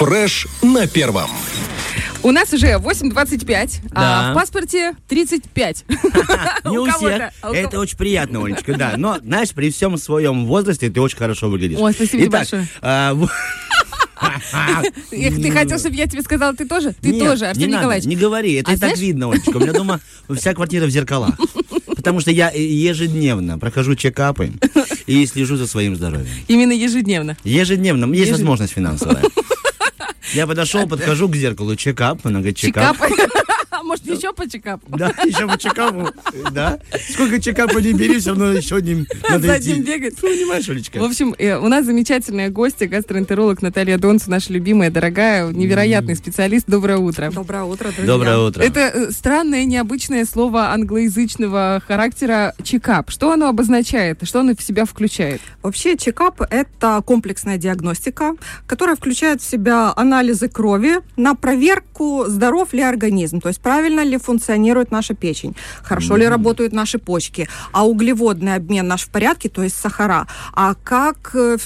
Фреш на первом. У нас уже 8.25, а Да. в паспорте 35. Не у всех. а Это очень приятно, Олечка, да. Но, знаешь, при всем своем возрасте ты очень хорошо выглядишь. Ой, спасибо Итак, большое. а, ты хотел, чтобы я тебе сказала, ты тоже? Ты Нет, тоже, не Артем надо, Николаевич. Не говори, это А и так видно, Олечка. У меня дома вся квартира в зеркалах. Потому что я ежедневно прохожу чекапы и слежу за своим здоровьем. Именно ежедневно. Ежедневно. Есть Ежед- возможность финансовая. Я подошел, подхожу к зеркалу, чекап, она говорит, чекап. Чекап. Может, еще по чекапу? Да, еще по чекапу, да. Сколько чекапа не бери, все равно еще одним надо За одним идти. бегать. Ты понимаешь, Олечка? В общем, э, у нас замечательная гостья, гастроэнтеролог Наталья Донцу, наша любимая, дорогая, невероятный специалист. Доброе утро. Доброе утро, друзья. Доброе утро. Это э, странное, необычное слово англоязычного характера чекап. Что оно обозначает? Что оно в себя включает? Вообще чекап – это комплексная диагностика, которая включает в себя анализы крови на проверку, здоров ли организм, то есть правильно ли функционирует наша печень, хорошо ли работают наши почки, а углеводный обмен наш в порядке, то есть сахара, а как э,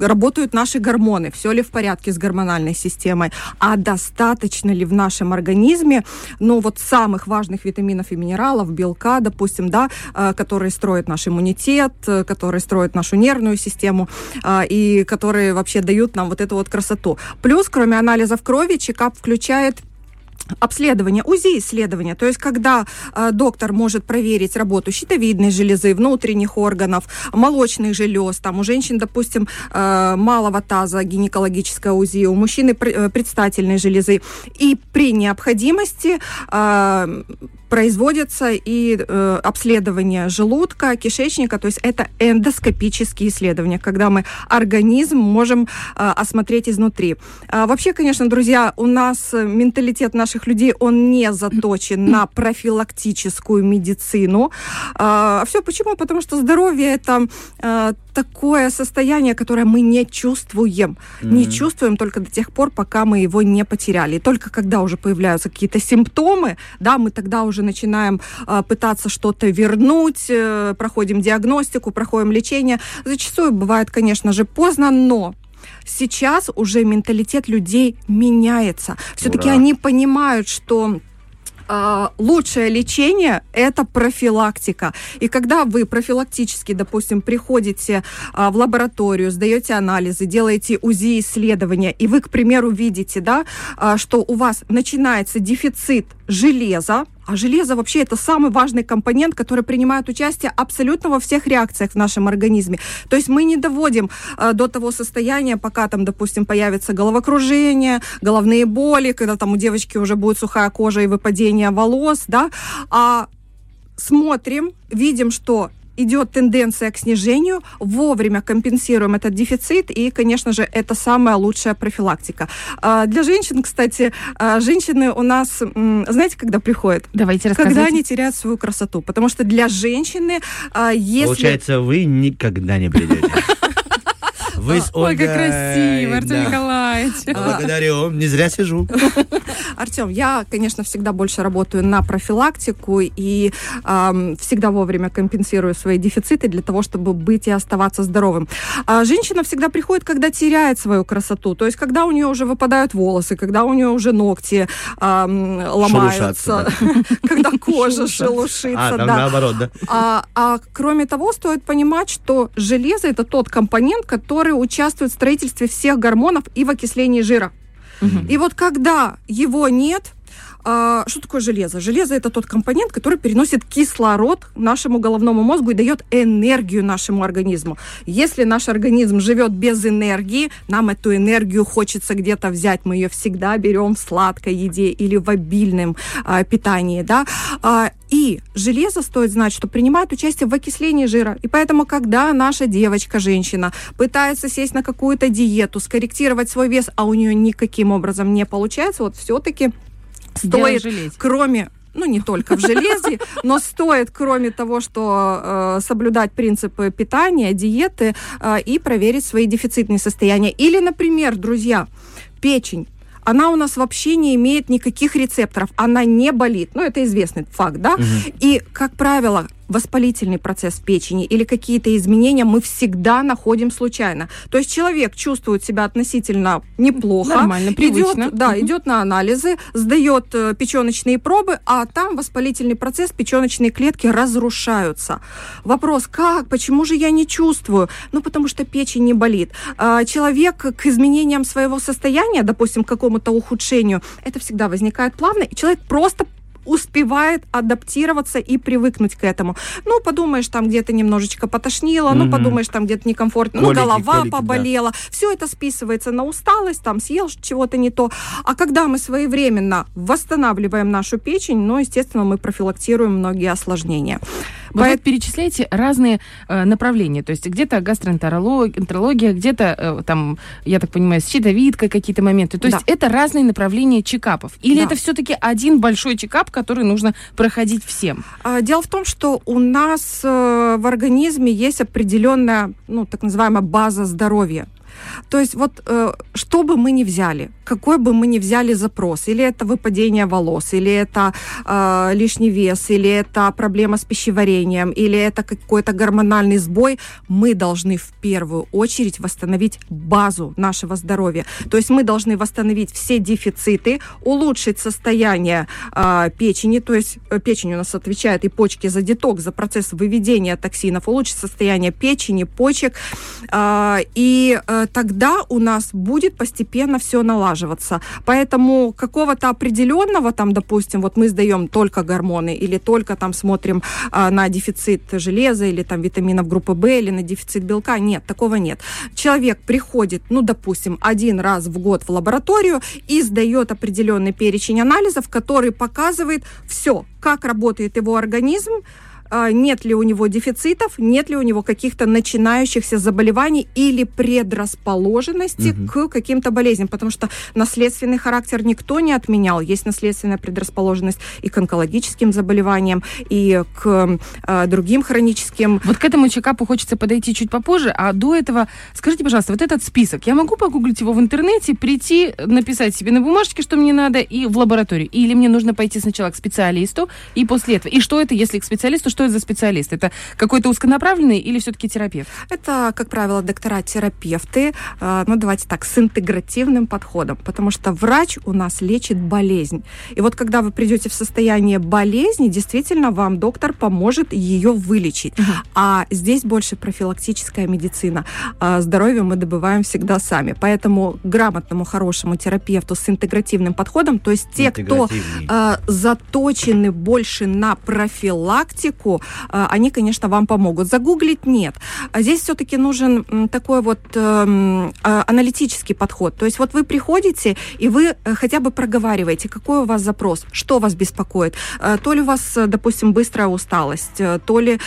работают наши гормоны, все ли в порядке с гормональной системой, а достаточно ли в нашем организме, ну вот самых важных витаминов и минералов, белка, допустим, да, э, которые строят наш иммунитет, э, которые строят нашу нервную систему и которые вообще дают нам вот эту вот красоту. Плюс, кроме анализов крови, чекап включает обследование, УЗИ-исследование, то есть когда э, доктор может проверить работу щитовидной железы, внутренних органов, молочных желез, там у женщин, допустим, э, малого таза гинекологическое УЗИ, у мужчины пр- э, предстательной железы, и при необходимости э, производится и э, обследование желудка, кишечника, то есть это эндоскопические исследования, когда мы организм можем э, осмотреть изнутри. А, вообще, конечно, друзья, у нас э, менталитет наших людей, он не заточен на профилактическую медицину. А все почему? Потому что здоровье это э, такое состояние, которое мы не чувствуем. Не чувствуем только до тех пор, пока мы его не потеряли. И только когда уже появляются какие-то симптомы, да, мы тогда уже начинаем э, пытаться что-то вернуть, э, проходим диагностику, проходим лечение. Зачастую бывает, конечно же, поздно, но сейчас уже менталитет людей меняется. Все-таки они понимают, что лучшее лечение – это профилактика. И когда вы профилактически, допустим, приходите а, в лабораторию, сдаете анализы, делаете УЗИ-исследования, и вы, к примеру, видите, да, а, что у вас начинается дефицит железа, а железо вообще это самый важный компонент, который принимает участие абсолютно во всех реакциях в нашем организме. То есть мы не доводим э, до того состояния, пока там, допустим, появится головокружение, головные боли, когда там у девочки уже будет сухая кожа и выпадение волос, да, а смотрим, видим, что идет тенденция к снижению, вовремя компенсируем этот дефицит, и, конечно же, это самая лучшая профилактика. А, Для женщин, кстати, а, женщины у нас, знаете, когда приходят? Давайте рассказывайте. Когда они теряют свою красоту. Потому что для женщины, а, если... Получается, вы никогда не придете. Вы с Ой, как красиво, Артем да. Николаевич. Благодарю, не зря сижу. Артем, я, конечно, всегда больше работаю на профилактику и ам, всегда вовремя компенсирую свои дефициты для того, чтобы быть и оставаться здоровым. А женщина всегда приходит, когда теряет свою красоту, то есть когда у нее уже выпадают волосы, когда у нее уже ногти ам, ломаются, когда кожа шелушится, А, там наоборот, да? А, а кроме того, стоит понимать, что железо это тот компонент, который участвует в строительстве всех гормонов и в окислении жира. И вот когда его нет, а, что такое железо? Железо это тот компонент, который переносит кислород нашему головному мозгу и дает энергию нашему организму. Если наш организм живет без энергии, нам эту энергию хочется где-то взять. Мы ее всегда берем в сладкой еде или в обильном а, питании, да. А, и железо стоит знать, что принимает участие в окислении жира. И поэтому, когда наша девочка, женщина, пытается сесть на какую-то диету, скорректировать свой вес, а у нее никаким образом не получается, вот все-таки стоит, кроме ну, не только в железе, но стоит, кроме того, что э, соблюдать принципы питания, диеты э, и проверить свои дефицитные состояния. Или, например, друзья, печень. Она у нас вообще не имеет никаких рецепторов, она не болит. Ну, это известный факт, да? И, как правило, воспалительный процесс в печени или какие-то изменения мы всегда находим случайно. То есть человек чувствует себя относительно неплохо. Нормально, привычно. Идет, да, идет на анализы, сдает э, печеночные пробы, а там воспалительный процесс, печеночные клетки разрушаются. Вопрос, как, почему же я не чувствую? Ну, потому что печень не болит. А, Человек к изменениям своего состояния, допустим, к какому-то ухудшению, это всегда возникает плавно, и человек просто успевает адаптироваться и привыкнуть к этому. Ну, подумаешь, там где-то немножечко потошнило, ну, Мгм. подумаешь, там где-то некомфортно, ну, Колики, голова колики, да. поболела. Все это списывается на усталость, там съел чего-то не то. А когда мы своевременно восстанавливаем нашу печень, ну, естественно, мы профилактируем многие осложнения. Вы Поэт- вот перечисляете разные э, направления, то есть где-то гастроэнтерология, энтерология, где-то э, там, я так понимаю, щитовидка, какие-то моменты. То есть Да. это разные направления чекапов. Или Да. это все-таки один большой чекап, который нужно проходить всем? А, Дело в том, что у нас э, в организме есть определенная, ну, так называемая база здоровья. То есть вот э, что бы мы ни взяли, какой бы мы ни взяли запрос, или это выпадение волос, или это э, лишний вес, или это проблема с пищеварением, или это какой-то гормональный сбой, мы должны в первую очередь восстановить базу нашего здоровья. То есть мы должны восстановить все дефициты, улучшить состояние э, печени, то есть э, печень у нас отвечает и почки за детокс, за процесс выведения токсинов, улучшить состояние печени, почек, э, и э, тогда у нас будет постепенно все налаживаться. Поэтому какого-то определенного, там, допустим, вот мы сдаем только гормоны или только там смотрим а, на дефицит железа или там витаминов группы В или на дефицит белка, нет, такого нет. Человек приходит, ну, допустим, один раз в год в лабораторию и сдает определенный перечень анализов, который показывает все, как работает его организм, нет ли у него дефицитов, нет ли у него каких-то начинающихся заболеваний или предрасположенности Мгм. к каким-то болезням, потому что наследственный характер никто не отменял. Есть наследственная предрасположенность и к онкологическим заболеваниям, и к э, другим хроническим. Вот к этому чекапу хочется подойти чуть попозже, а до этого скажите, пожалуйста, вот этот список, я могу погуглить его в интернете, прийти, написать себе на бумажечке, что мне надо, и в лабораторию? Или мне нужно пойти сначала к специалисту, и после этого? И что это, если к специалисту, что это за специалист? Это какой-то узконаправленный или все-таки терапевт? Это, как правило, доктора-терапевты, э, ну, давайте так, с интегративным подходом, потому что врач у нас лечит болезнь. И вот когда вы придете в состояние болезни, действительно, вам доктор поможет ее вылечить. А здесь больше профилактическая медицина. А здоровье мы добываем всегда сами. Поэтому грамотному, хорошему терапевту с интегративным подходом, то есть те, кто э, заточены больше на профилактику, э, они, конечно, вам помогут. Загуглить нет. А здесь все-таки нужен такой вот эм, э, аналитический подход. То есть вот вы приходите, и вы э, хотя бы проговариваете, какой у вас запрос, что вас беспокоит. Э, То ли у вас, э, допустим, быстрая усталость, то ли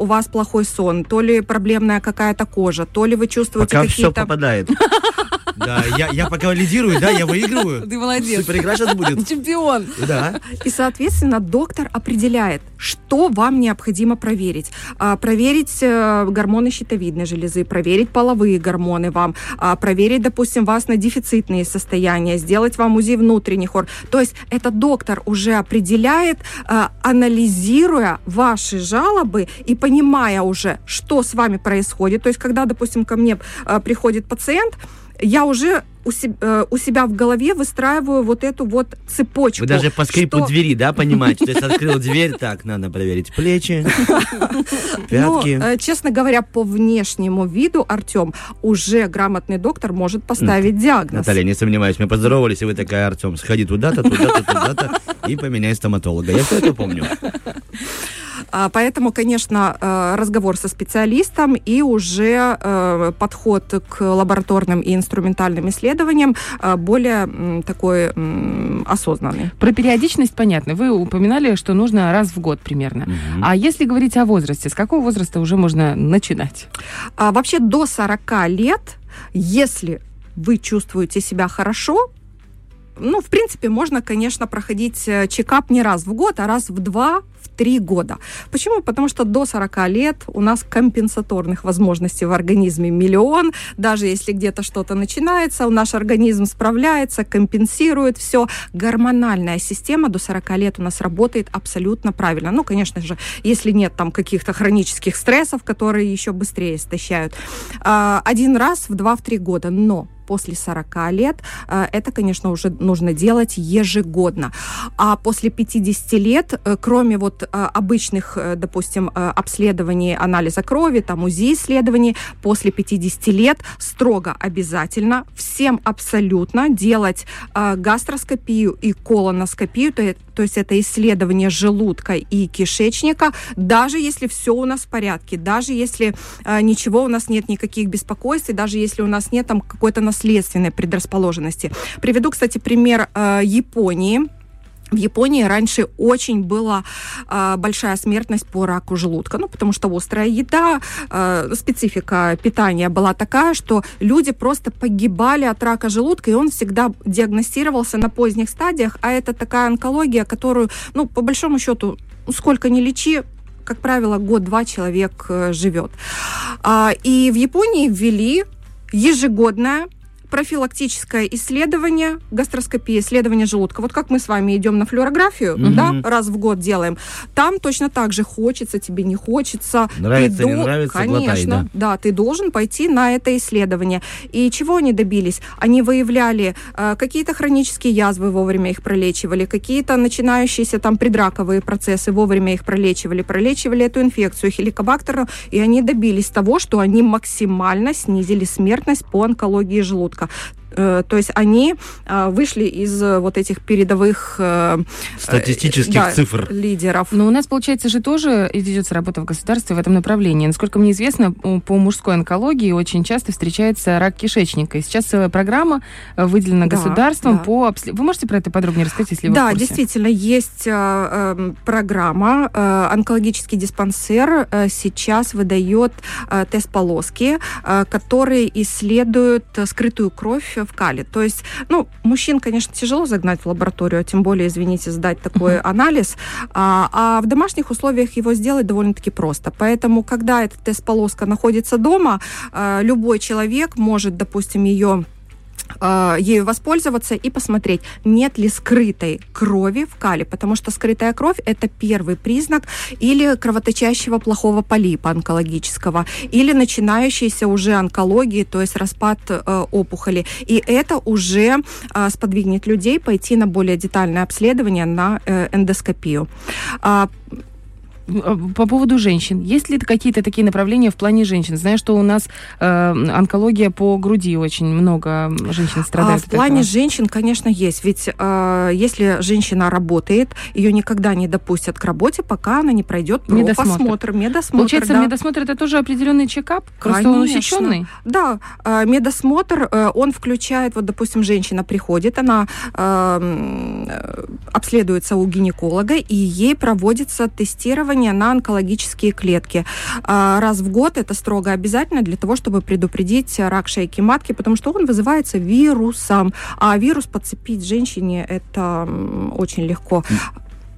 у вас плохой сон, то ли проблемная какая-то кожа, то ли вы чувствуете Пока все какие-то... попадает. Да, я, я пока лидирую, да, я выигрываю. Ты молодец. Супер игра сейчас будет. Чемпион. Да. И, соответственно, доктор определяет, что вам необходимо проверить. А, Проверить э, гормоны щитовидной железы, проверить половые гормоны вам, а, проверить, допустим, вас на дефицитные состояния, сделать вам УЗИ внутренних ор. То есть это доктор уже определяет, а, анализируя ваши жалобы и понимая уже, что с вами происходит. То есть когда, допустим, ко мне а, приходит пациент, я уже у, се- э, у себя в голове выстраиваю вот эту вот цепочку. Вы даже по скрипу что- двери, да, понимаете? То есть открыл дверь, так, надо проверить плечи, пятки. э, честно говоря, по внешнему виду, Артем, уже грамотный доктор может поставить диагноз. Наталья, не сомневаюсь, мы поздоровались, и вы такая, Артем, сходи туда-то, туда-то, туда-то и поменяй стоматолога. Я все это помню. А, Поэтому, конечно, э, разговор со специалистом и уже э, подход к лабораторным и инструментальным исследованиям э, более такой осознанный. Про периодичность понятно. Вы упоминали, что нужно раз в год примерно. Мгм. А если говорить о возрасте, с какого возраста уже можно начинать? А вообще до 40 лет, если вы чувствуете себя хорошо, ну, в принципе, можно, конечно, проходить чекап не раз в год, а раз в два, в 3 года. Почему? Потому что до 40 лет у нас компенсаторных возможностей в организме миллион. Даже если где-то что-то начинается, наш организм справляется, компенсирует все. Гормональная система до 40 лет у нас работает абсолютно правильно. Ну, конечно же, если нет там каких-то хронических стрессов, которые еще быстрее истощают. А, один раз в 2-3 года. Но после 40 лет, э, это, конечно, уже нужно делать ежегодно. А после 50 лет, э, кроме вот э, обычных, допустим, обследований анализа крови, там УЗИ исследований, после 50 лет строго обязательно всем абсолютно делать гастроскопию и колоноскопию, то, то есть это исследование желудка и кишечника, даже если все у нас в порядке, даже если ничего у нас нет никаких беспокойств, даже если у нас нет там какой-то наследственной предрасположенности. Приведу, кстати, пример э, Японии. В Японии раньше очень была э, большая смертность по раку желудка, ну, потому что острая еда, э, специфика питания была такая, что люди просто погибали от рака желудка, и он всегда диагностировался на поздних стадиях, а это такая онкология, которую, ну, по большому счету, сколько не лечи, как правило, год-два человек э, живет. А, и в Японии ввели ежегодное профилактическое исследование, гастроскопия, исследование желудка. Вот как мы с вами идем на флюорографию, mm-hmm. да, раз в год делаем. Там точно так же хочется, тебе не хочется. Нравится, ты не до... нравится, Конечно, глотай, да. да, ты должен пойти на это исследование. И чего они добились? Они выявляли э, какие-то хронические язвы, вовремя их пролечивали, какие-то начинающиеся там предраковые процессы, вовремя их пролечивали, пролечивали эту инфекцию хеликобактерную, и они добились того, что они максимально снизили смертность по онкологии желудка риска. Э, то есть они э, вышли из э, вот этих передовых статистических да, цифр лидеров. Но у нас, получается, же тоже идет работа в государстве в этом направлении. Насколько мне известно, по мужской онкологии очень часто встречается рак кишечника. И сейчас целая программа выделена да, государством да. по обследованию. Вы можете про это подробнее рассказать, если вы Да, в курсе? действительно, есть э, программа. Э, онкологический диспансер э, сейчас выдает э, тест-полоски, э, которые исследуют скрытую кровь в кале. То есть, ну, мужчин, конечно, тяжело загнать в лабораторию, а тем более, извините, сдать такой uh-huh. анализ, а, а в домашних условиях его сделать довольно-таки просто. Поэтому, когда эта тест-полоска находится дома, а, любой человек может, допустим, ее э, ею воспользоваться и посмотреть, нет ли скрытой крови в кале, потому что скрытая кровь – это первый признак или кровоточащего плохого полипа онкологического, или начинающейся уже онкологии, то есть распад э, опухоли. И это уже э, сподвигнет людей пойти на более детальное обследование на э, эндоскопию. А, Э, по поводу женщин. Есть ли какие-то такие направления в плане женщин? Знаю, что у нас э, онкология по груди очень много женщин страдает. А в плане этого. женщин, конечно, есть. Ведь э, если женщина работает, ее никогда не допустят к работе, пока она не пройдет медосмотр. Медосмотр, Получается, да. медосмотр это тоже определенный чекап? Просто он усеченный? Да. Э, медосмотр, э, он включает, вот, допустим, женщина приходит, она эм, э, обследуется у гинеколога, и ей проводится тестирование тестирование на онкологические клетки. А, раз в год это строго обязательно для того, чтобы предупредить рак шейки матки, потому что он вызывается вирусом. А вирус подцепить женщине это очень легко.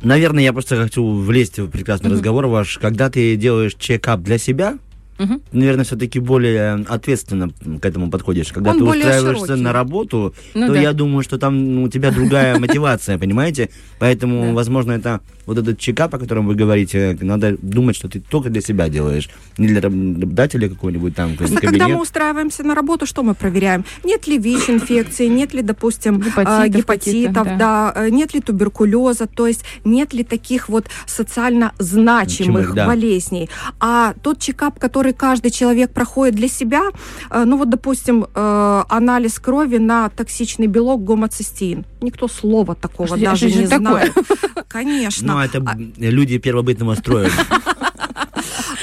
Наверное, я просто хочу влезть в прекрасный mm-hmm. разговор ваш. Когда ты делаешь чекап для себя, Угу. Наверное, все-таки более ответственно к этому подходишь. Когда Он ты устраиваешься широкий. на работу, ну, то да. я думаю, что там ну, у тебя другая мотивация, понимаете? Поэтому, возможно, это вот этот чекап, о котором вы говорите, надо думать, что ты только для себя делаешь, не для работодателя какой-нибудь там кабинет. Когда мы устраиваемся на работу, что мы проверяем? Нет ли ВИЧ-инфекции, нет ли, допустим, гепатитов, гепатитов да. да, нет ли туберкулеза, то есть нет ли таких вот социально значимых да. болезней. А тот чекап, который каждый человек проходит для себя, э, ну вот, допустим, э, анализ крови на токсичный белок гомоцистеин. Никто слова такого что даже не знает. Конечно. Ну, это а... люди первобытного строя.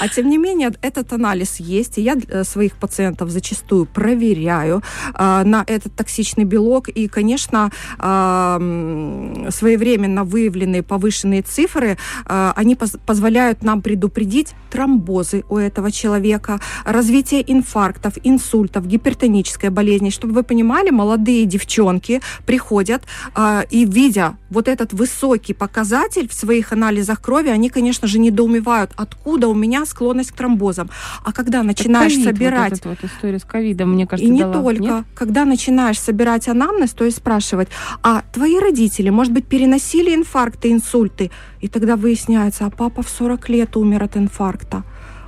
А тем не менее, этот анализ есть, и я э, своих пациентов зачастую проверяю э, на этот токсичный белок. И, конечно, э, своевременно выявленные повышенные цифры, э, они поз позволяют нам предупредить тромбозы у этого человека, развитие инфарктов, инсультов, гипертонической болезни. Чтобы вы понимали, молодые девчонки приходят э, и видя вот этот высокий показатель в своих анализах крови, они, конечно же, недоумевают, откуда у меня склонность к тромбозам. А когда начинаешь COVID, собирать... Вот вот история с ковидом, мне кажется, И не дала, только. Нет? Когда начинаешь собирать анамнез, то есть спрашивать, а твои родители, может быть, переносили инфаркты, инсульты? И тогда выясняется, а папа в 40 лет умер от инфаркта.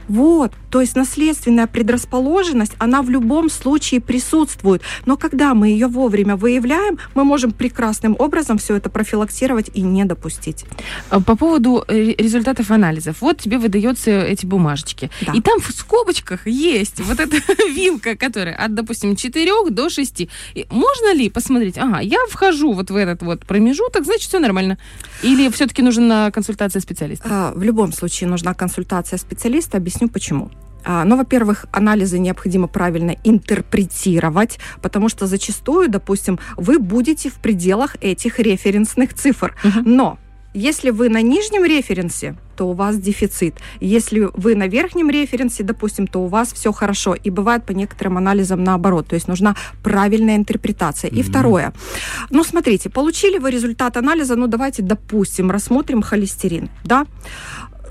Вот, то есть наследственная предрасположенность, она в любом случае присутствует. Но когда мы ее вовремя выявляем, мы можем прекрасным образом все это профилактировать и не допустить. А по поводу э, результатов анализов. Вот тебе выдаются эти бумажечки. Да. И там в скобочках есть вот эта вилка, которая от, допустим, 4 до 6. И можно ли посмотреть, ага, я вхожу вот в этот вот промежуток, значит, все нормально. Или все-таки нужна консультация специалиста? А, в любом случае нужна консультация специалиста, Объясню почему. А, ну, во-первых, анализы необходимо правильно интерпретировать, потому что зачастую, допустим, вы будете в пределах этих референсных цифр. Угу. Но если вы на нижнем референсе, то у вас дефицит. Если вы на верхнем референсе, допустим, то у вас все хорошо. И бывает по некоторым анализам наоборот. То есть нужна правильная интерпретация. Mm-hmm. И второе. Ну, смотрите, получили вы результат анализа, ну, давайте, допустим, рассмотрим холестерин, да?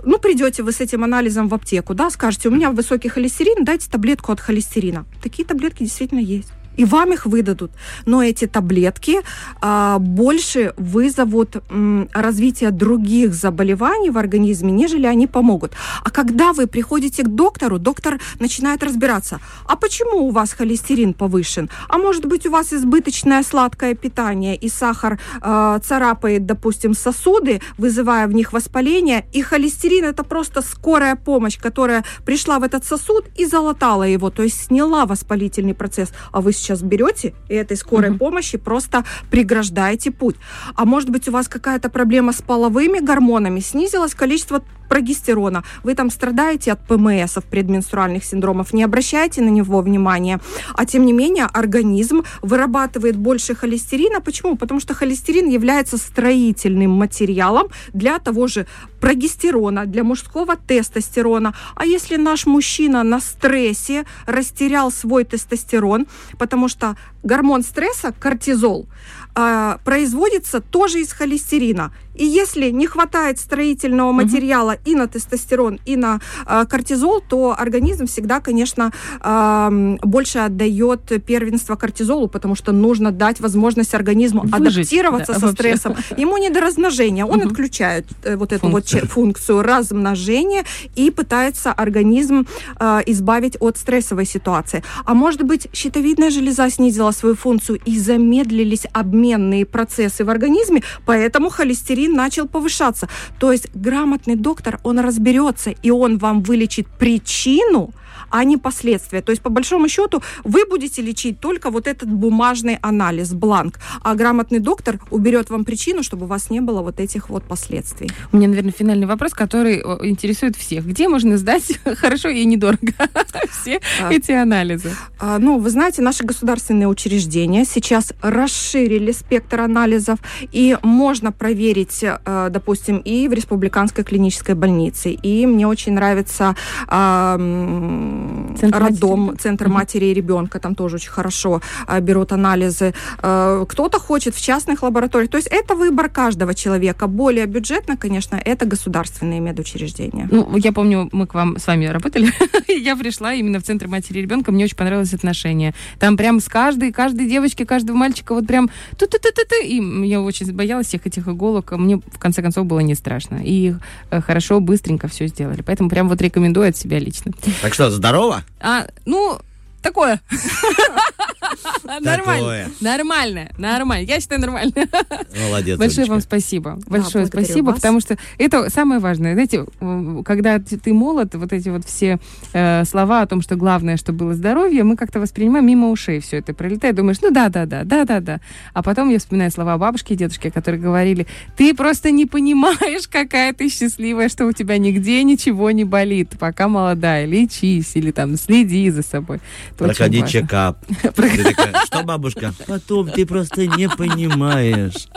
Ну, придете вы с этим анализом в аптеку, да, скажете, у меня высокий холестерин, дайте таблетку от холестерина. Такие таблетки действительно есть и вам их выдадут. Но эти таблетки а, больше вызовут м, развитие других заболеваний в организме, нежели они помогут. А когда вы приходите к доктору, доктор начинает разбираться, а почему у вас холестерин повышен? А может быть у вас избыточное сладкое питание и сахар а, царапает, допустим, сосуды, вызывая в них воспаление, и холестерин это просто скорая помощь, которая пришла в этот сосуд и залатала его, то есть сняла воспалительный процесс, а вы сейчас берете и этой скорой угу. помощи просто преграждаете путь. А может быть, у вас какая-то проблема с половыми гормонами, снизилось количество прогестерона, вы там страдаете от ПМС, предменструальных синдромов, не обращайте на него внимания. А тем не менее, организм вырабатывает больше холестерина. Почему? Потому что холестерин является строительным материалом для того же прогестерона, для мужского тестостерона. А если наш мужчина на стрессе растерял свой тестостерон, потому что гормон стресса, кортизол, а, производится тоже из холестерина. И если не хватает строительного материала и на тестостерон, и на э, кортизол, то организм всегда, конечно, э, больше отдает первенство кортизолу, потому что нужно дать возможность организму Выжить, адаптироваться да, со вообще. стрессом. Ему не до размножения. Он угу. отключает э, вот эту функцию. вот функцию размножения и пытается организм э, избавить от стрессовой ситуации. А может быть, щитовидная железа снизила свою функцию и замедлились обменные процессы в организме, поэтому холестерин начал повышаться. То есть грамотный доктор, он разберется, и он вам вылечит причину, а не последствия. То есть, по большому счету, вы будете лечить только вот этот бумажный анализ, бланк, а грамотный доктор уберет вам причину, чтобы у вас не было вот этих вот последствий. У меня, наверное, финальный вопрос, который интересует всех. Где можно сдать хорошо и недорого все а, эти анализы? А, ну, вы знаете, наши государственные учреждения сейчас расширили спектр анализов, и можно проверить, а, допустим, и в Республиканской клинической больнице, и мне очень нравится Центр роддом, матери. центр матери и ребенка, там тоже очень хорошо а, берут анализы. А, кто-то хочет в частных лабораториях. То есть это выбор каждого человека. Более бюджетно, конечно, это государственные медучреждения. Ну, я помню, мы к вам с вами работали. я пришла именно в центр матери и ребенка. Мне очень понравилось отношение. Там прям с каждой, каждой девочки, каждого мальчика вот прям ту ту ту ту ту И я очень боялась всех этих иголок. Мне, в конце концов, было не страшно. И э, хорошо, быстренько все сделали. Поэтому прям вот рекомендую от себя лично. Так что, здорово? А, ну, такое. Нормально. Нормально. Нормально. Я считаю нормально. Молодец. Большое вам спасибо. Большое спасибо, потому что это самое важное. Знаете, когда ты молод, вот эти вот все э, слова о том, что главное, что было здоровье, мы как-то воспринимаем мимо ушей все это пролетает. Думаешь, ну да, да, да, да, да, да. А потом я вспоминаю слова бабушки и дедушки, которые говорили, ты просто не понимаешь, какая ты счастливая, что у тебя нигде ничего не болит, пока молодая, лечись или там следи за собой. Проходи чекап. Что, бабушка? Потом ты просто не понимаешь,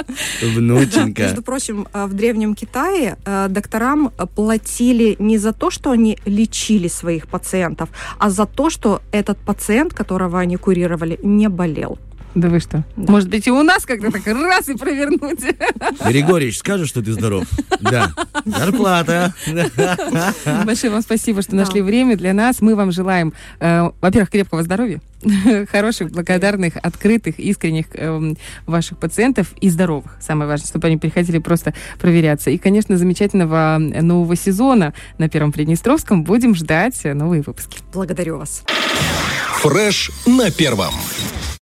внученька. Между прочим, в Древнем Китае э, докторам платили не за то, что они лечили своих пациентов, а за то, что этот пациент, которого они курировали, не болел. Да вы что? Да. Может быть, и у нас как-то так раз и провернуть. Григорьевич, скажешь, что ты здоров? Да. Зарплата. Большое вам спасибо, что нашли время для нас. Мы вам желаем, э, во-первых, крепкого здоровья, хороших, благодарных, открытых, искренних э, ваших пациентов и здоровых. Самое важное, чтобы они приходили просто проверяться. И, конечно, замечательного нового сезона на Первом Приднестровском. Будем ждать новые выпуски. Благодарю вас. Фреш на Первом.